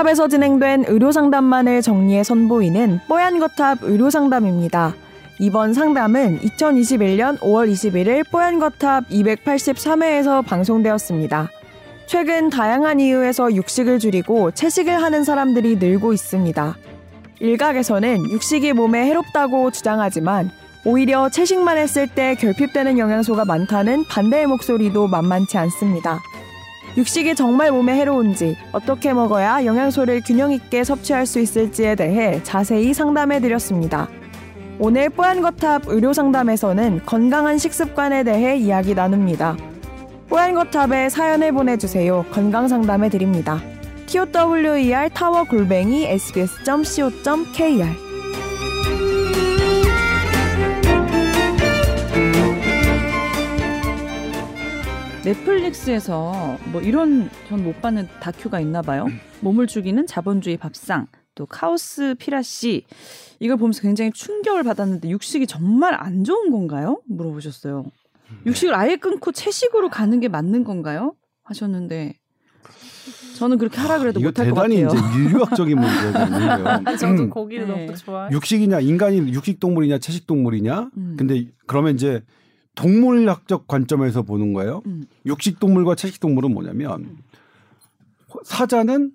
뽀얀거탑에서 진행된 의료상담만을 정리해 선보이는 뽀얀거탑 의료상담입니다. 이번 상담은 2021년 5월 21일 뽀얀거탑 283회에서 방송되었습니다. 최근 다양한 이유에서 육식을 줄이고 채식을 하는 사람들이 늘고 있습니다. 일각에서는 육식이 몸에 해롭다고 주장하지만 오히려 채식만 했을 때 결핍되는 영양소가 많다는 반대의 목소리도 만만치 않습니다. 육식이 정말 몸에 해로운지, 어떻게 먹어야 영양소를 균형 있게 섭취할 수 있을지에 대해 자세히 상담해 드렸습니다. 오늘 뽀얀거탑 의료상담에서는 건강한 식습관에 대해 이야기 나눕니다. 뽀얀거탑에 사연을 보내주세요. 건강상담해 드립니다. tower 골뱅이 sbs.co.kr 넷플릭스에서 뭐 이런 전 못 봤는 다큐가 있나 봐요. 몸을 죽이는 자본주의 밥상 또 카오스 피라 씨 이걸 보면서 굉장히 충격을 받았는데 육식이 정말 안 좋은 건가요? 물어보셨어요. 육식을 아예 끊고 채식으로 가는 게 맞는 건가요? 하셨는데 저는 그렇게 하라 그래도 못할 것 같아요. 대단히 이제 인류학적인 문제거든요. 저도 음. 고기를 네. 너무 좋아해. 육식이냐 인간이 육식 동물이냐 채식 동물이냐. 음. 근데 그러면 이제 동물학적 관점에서 보는 거예요. 음. 육식 동물과 채식 동물은 뭐냐면 사자는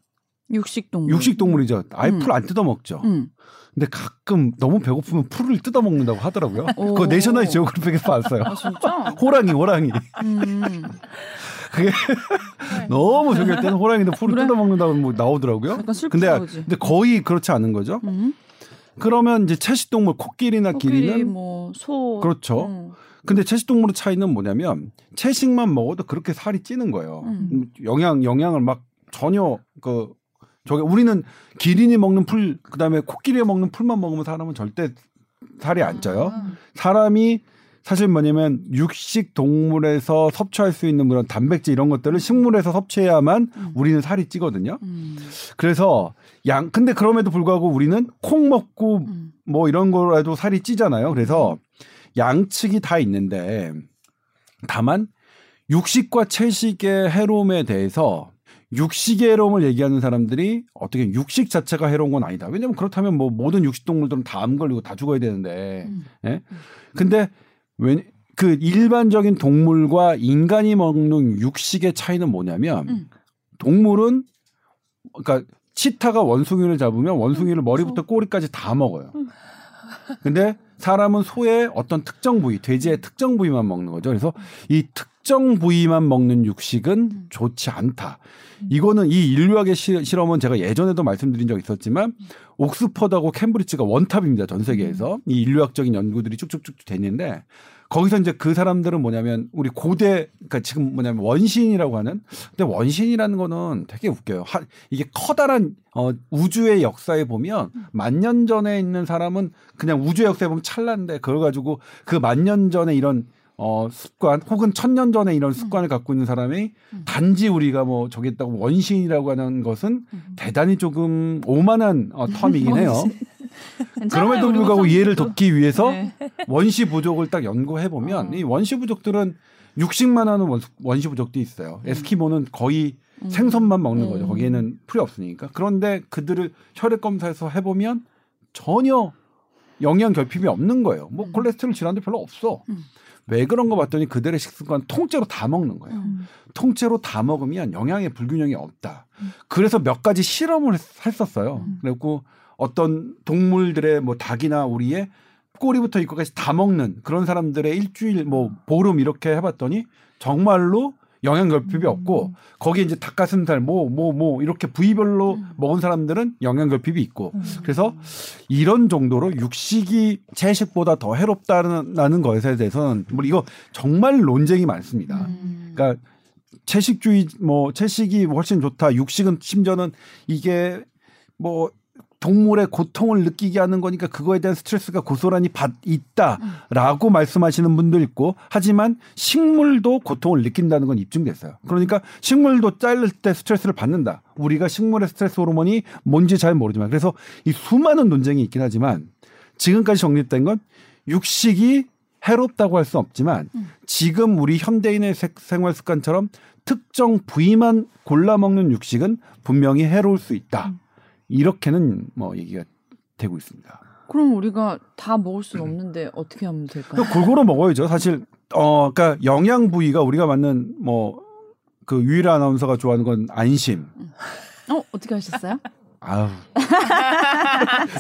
육식 동물. 육식 동물이죠. 아예 음. 풀안 뜯어 먹죠. 음. 근데 가끔 너무 배고프면 풀을 뜯어 먹는다고 하더라고요. 오. 그거 내셔널 지오그래픽에서 봤어요. 아 진짜? 호랑이, 호랑이. 음. 그게 너무 저기 할 때는 호랑이도 풀을 그래? 뜯어 먹는다고 뭐 나오더라고요. 근데 슬프지. 근데 거의 그렇지 않은 거죠. 음. 그러면 이제 채식 동물 코끼리나 코끼리 기린은 뭐소 그렇죠. 음. 근데 채식 동물의 차이는 뭐냐면 채식만 먹어도 그렇게 살이 찌는 거예요. 음. 음, 영양 영양을 막 전혀 그 저게 우리는 기린이 먹는 풀 그다음에 코끼리 먹는 풀만 먹으면 사람은 절대 살이 안 쪄요. 아. 사람이 사실 뭐냐면 육식 동물에서 섭취할 수 있는 그런 단백질 이런 것들을 식물에서 섭취해야만 음. 우리는 살이 찌거든요. 음. 그래서 양 근데 그럼에도 불구하고 우리는 콩 먹고 음. 뭐 이런 거라도 살이 찌잖아요. 그래서 양측이 다 있는데 다만 육식과 채식의 해로움에 대해서 육식의 해로움을 얘기하는 사람들이 어떻게 육식 자체가 해로운 건 아니다. 왜냐면 그렇다면 뭐 모든 육식 동물들은 다 암 걸리고 다 죽어야 되는데. 음. 예? 근데 왜 그 일반적인 동물과 인간이 먹는 육식의 차이는 뭐냐면 음. 동물은 그러니까 치타가 원숭이를 잡으면 원숭이를 머리부터 꼬리까지 다 먹어요. 근데 사람은 소의 어떤 특정 부위, 돼지의 특정 부위만 먹는 거죠. 그래서 이 특 정 부위만 먹는 육식은 좋지 않다. 이거는 이 인류학의 시- 실험은 제가 예전에도 말씀드린 적 있었지만 옥스퍼드하고 캠브리지가 원탑입니다. 전 세계에서. 이 인류학적인 연구들이 쭉쭉쭉 됐는데 거기서 이제 그 사람들은 뭐냐면 우리 고대 그러니까 지금 뭐냐면 원신이라고 하는 근데 원신이라는 거는 되게 웃겨요. 하, 이게 커다란 어 우주의 역사에 보면 만 년 전에 있는 사람은 그냥 우주의 역사에 보면 찰나인데 그걸 가지고 그 만 년 전에 이런 어 습관 혹은 천년 전에 이런 습관을 갖고 있는 사람이 단지 우리가 뭐 저기 있다고 원신이라고 하는 것은 대단히 조금 오만한 어, 텀이긴 해요. 그럼에도 불구하고 이해를 돕기 위해서 네. 원시 부족을 딱 연구해 보면 어. 이 원시 부족들은 육식만 하는 원- 원시 부족도 있어요. 에스키모는 거의 음. 생선만 먹는 거죠. 음. 거기에는 풀이 없으니까. 그런데 그들을 혈액 검사해서 해보면 전혀 영양 결핍이 없는 거예요. 뭐 콜레스테롤 질환도 별로 없어. 음. 왜 그런 거 봤더니 그들의 식습관 통째로 다 먹는 거예요. 음. 통째로 다 먹으면 영양의 불균형이 없다. 음. 그래서 몇 가지 실험을 했- 했었어요. 음. 그리고 어떤 동물들의 뭐 닭이나 오리의 꼬리부터 이거까지 다 먹는 그런 사람들의 일주일 뭐 보름 이렇게 해봤더니 정말로 영양 결핍이 없고 거기에 이제 닭가슴살 뭐 뭐뭐 이렇게 부위별로 음. 먹은 사람들은 영양 결핍이 있고 음. 그래서 이런 정도로 육식이 채식보다 더 해롭다는 것에 대해서는 뭐 이거 정말 논쟁이 많습니다. 음. 그러니까 채식주의 뭐 채식이 훨씬 좋다. 육식은 심지어는 이게 뭐 동물의 고통을 느끼게 하는 거니까 그거에 대한 스트레스가 고스란히 받 있다라고 말씀하시는 분도 있고 하지만 식물도 고통을 느낀다는 건 입증됐어요. 그러니까 식물도 자를 때 스트레스를 받는다. 우리가 식물의 스트레스 호르몬이 뭔지 잘 모르지만 그래서 이 수많은 논쟁이 있긴 하지만 지금까지 정립된 건 육식이 해롭다고 할 수 없지만 음. 지금 우리 현대인의 세- 생활 습관처럼 특정 부위만 골라 먹는 육식은 분명히 해로울 수 있다. 음. 이렇게는 뭐 얘기가 되고 있습니다. 그럼 우리가 다 먹을 수는 없는데 어떻게 하면 될까요? 골고루 먹어야죠. 사실 어 그러니까 영양 부위가 우리가 맞는 뭐 그 유일한 아나운서가 좋아하는 건 안심. 어 어떻게 하셨어요? 아우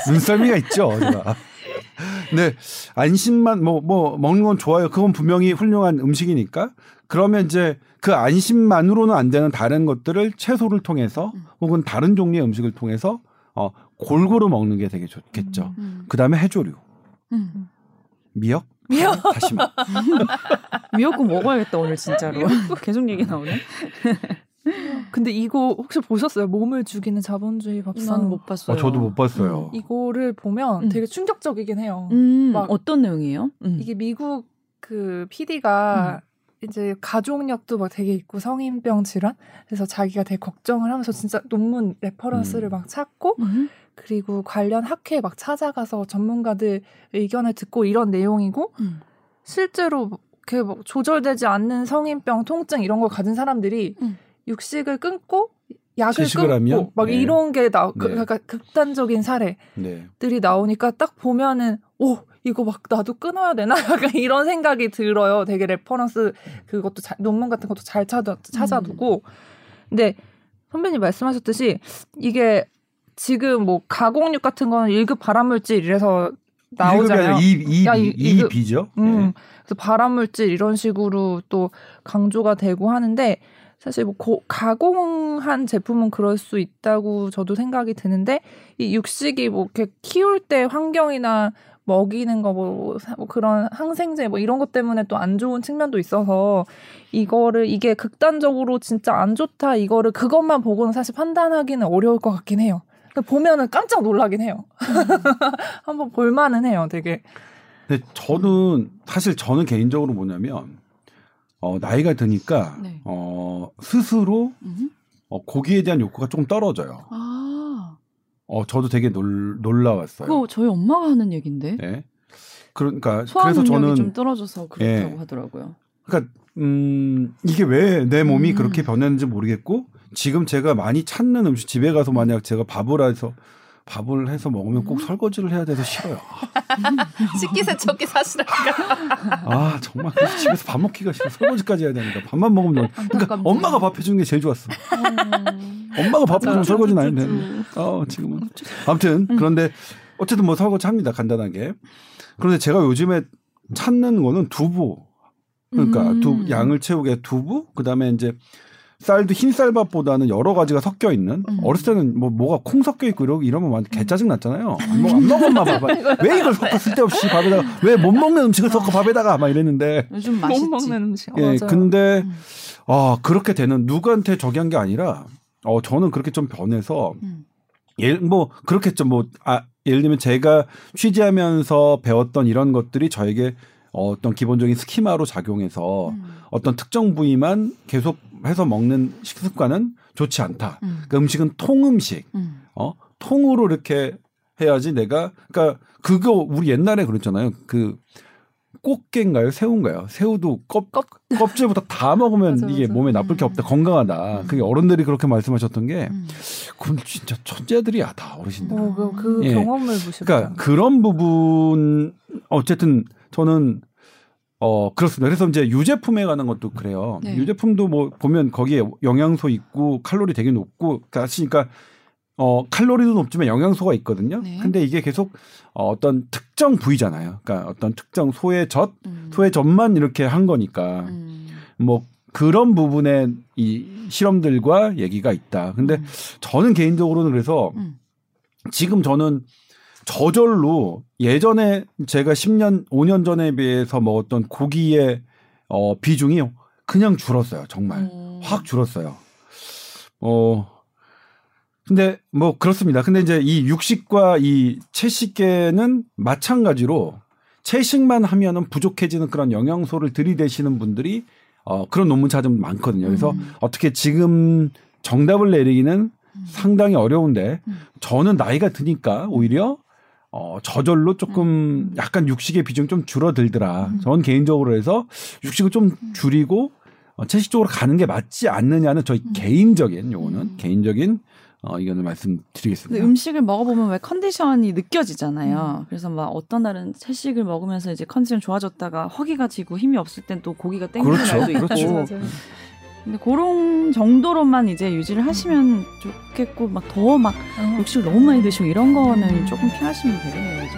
눈썰미가 있죠. 제가. 네 안심만 뭐뭐 먹는 건 좋아요. 그건 분명히 훌륭한 음식이니까. 그러면 이제 그 안심만으로는 안 되는 다른 것들을 채소를 통해서 혹은 다른 종류의 음식을 통해서 어 골고루 먹는 게 되게 좋겠죠. 음. 그 다음에 해조류, 음. 미역, 미역. 다시마. 미역국 먹어야겠다 오늘 진짜로. 계속 얘기 나오네. 근데 이거 혹시 보셨어요? 몸을 죽이는 자본주의 밥상. 못 봤어요. 어, 저도 못 봤어요. 이거를 보면 음. 되게 충격적이긴 해요. 음, 막- 어떤 내용이에요? 음. 이게 미국 그 PD가 이제 가족력도 막 되게 있고 성인병 질환 그래서 자기가 되게 걱정을 하면서 진짜 논문 reference를 음. 막 찾고 음. 그리고 관련 학회에 막 찾아가서 전문가들 의견을 듣고 이런 내용이고 음. 실제로 그뭐 조절되지 않는 성인병 통증 이런 걸 가진 사람들이 음. 육식을 끊고 약을 끊고 하면? 막 네. 이런 게 나, 그, 네. 그러니까 극단적인 사례 네. 들이 나오니까 딱 보면은 오 이거 막 나도 끊어야 되나 약간 이런 생각이 들어요. 되게 reference 그것도 잘, 논문 같은 것도 잘 찾아 찾아두고 근데 선배님 말씀하셨듯이 이게 지금 뭐 가공육 같은 거는 1급 발암물질 이래서 나오잖아요. 이, 야, 이, 이- 이, 이거- 비죠. 음, 네. 그래서 발암물질 이런 식으로 또 강조가 되고 하는데 사실 뭐 고- 가공한 제품은 그럴 수 있다고 저도 생각이 드는데 이 육식이 뭐 이렇게 키울 때 환경이나 먹이는 거 뭐 그런 항생제 뭐 이런 것 때문에 또 안 좋은 측면도 있어서 이거를 이게 극단적으로 진짜 안 좋다 이거를 그것만 보고는 사실 판단하기는 어려울 것 같긴 해요. 보면은 깜짝 놀라긴 해요. 한번 볼만은 해요, 되게. 근데 저는 사실 저는 개인적으로 뭐냐면 어, 나이가 드니까 네. 어, 스스로 음. 어, 고기에 대한 욕구가 좀 떨어져요. 아, 어, 저도 되게 놀, 놀라웠어요. 그거 저희 엄마가 하는 얘긴데. 네. 그러니까 그래서 저는 좀 떨어져서 그렇다고 예. 하더라고요. 그러니까 음, 이게 왜 내 몸이 음. 그렇게 변했는지 모르겠고 지금 제가 많이 찾는 음식 집에 가서 만약 제가 밥을 해서 밥을 해서 먹으면 꼭 음. 설거지를 해야 돼서 싫어요. 식기세척기 사시라. 아 정말 집에서 밥 먹기가 싫어 설거지까지 해야 되니까 밥만 먹으면 그러니까. 엄마가 밥 해주는 게 제일 좋았어. 엄마가 밥 해주면 설거지는 안 되는데. 어 지금은 아무튼 그런데 어쨌든 뭐 설거지 합니다 간단하게. 그런데 제가 요즘에 찾는 거는 두부. 그러니까 음. 두 양을 채우게 두부 그다음에 이제 쌀도 흰 쌀밥보다는 여러 가지가 섞여 있는 음. 어렸을 때는 뭐 뭐가 콩 섞여 있고 이러고 이러면 완전 개 짜증 났잖아요. 안 먹, 안 먹어 엄마 밥을 왜 이걸 섞어 쓸데없이 밥에다가 왜 못 먹는 음식을 섞어 밥에다가 막 이랬는데 요즘 맛있지. 못 먹는 음식. 예 맞아요. 근데 음. 아 그렇게 되는 누구한테 저기 한 게 아니라 어 저는 그렇게 좀 변해서 음. 예를 뭐 그렇겠죠 뭐 아, 예를 들면 제가 취재하면서 배웠던 이런 것들이 저에게 어떤 기본적인 스키마로 작용해서 음. 어떤 특정 부위만 계속 해서 먹는 식습관은 좋지 않다. 음. 그 음식은 통음식, 음. 어 통으로 이렇게 해야지 내가 그러니까 그거 우리 옛날에 그랬잖아요. 그 꽃게인가요? 새우인가요? 새우도 껍, 껍 질부터 다 먹으면 맞아, 이게 맞아. 몸에 나쁠 게 없다. 건강하다. 그게 어른들이 그렇게 말씀하셨던 게 음. 그건 진짜 천재들이야 다 어르신들. 어, 그, 그 예. 경험을 보셨죠. 그러니까 그런 부분 어쨌든 저는 어 그렇습니다. 그래서 이제 유제품에 관한 것도 그래요. 네. 유제품도 뭐 보면 거기에 영양소 있고 칼로리 되게 높고 그러니까 어 칼로리도 높지만 영양소가 있거든요. 네. 근데 이게 계속 어, 어떤 특 정 부위잖아요. 그러니까 어떤 특정 소의 젖, 음. 소의 젖만 이렇게 한 거니까 음. 뭐 그런 부분에 이 실험들과 얘기가 있다. 근데 음. 저는 개인적으로는 그래서 음. 지금 저는 저절로 예전에 제가 10년, 5년 전에 비해서 먹었던 고기의 어, 비중이 그냥 줄었어요. 정말. 음. 확 줄었어요. 어, 근데 뭐 그렇습니다. 근데 이제 이 육식과 이 채식계는 마찬가지로 채식만 하면은 부족해지는 그런 영양소를 들이대시는 분들이 어, 그런 논문 찾으면 많거든요. 그래서 음. 어떻게 지금 정답을 내리기는 상당히 어려운데 음. 저는 나이가 드니까 오히려 어, 저절로 조금 약간 육식의 비중 좀 줄어들더라. 전 개인적으로 해서 육식을 좀 줄이고 어, 채식 쪽으로 가는 게 맞지 않느냐는 저희 개인적인 요거는 개인적인 어, 의견을 근데 말씀드리겠습니다. 음식을 먹어보면 왜 컨디션이 느껴지잖아요. 그래서 막 어떤 날은 채식을 먹으면서 이제 컨디션 좋아졌다가 허기가 지고 힘이 없을 땐 또 고기가 땡기는 그렇죠. 날도 있고. 그렇죠. 근데 그런 정도로만 이제 유지를 하시면 좋겠고 막 더막 어. 육식을 너무 많이 드시고 이런 거는 조금 피하시면 되겠네요. 이제.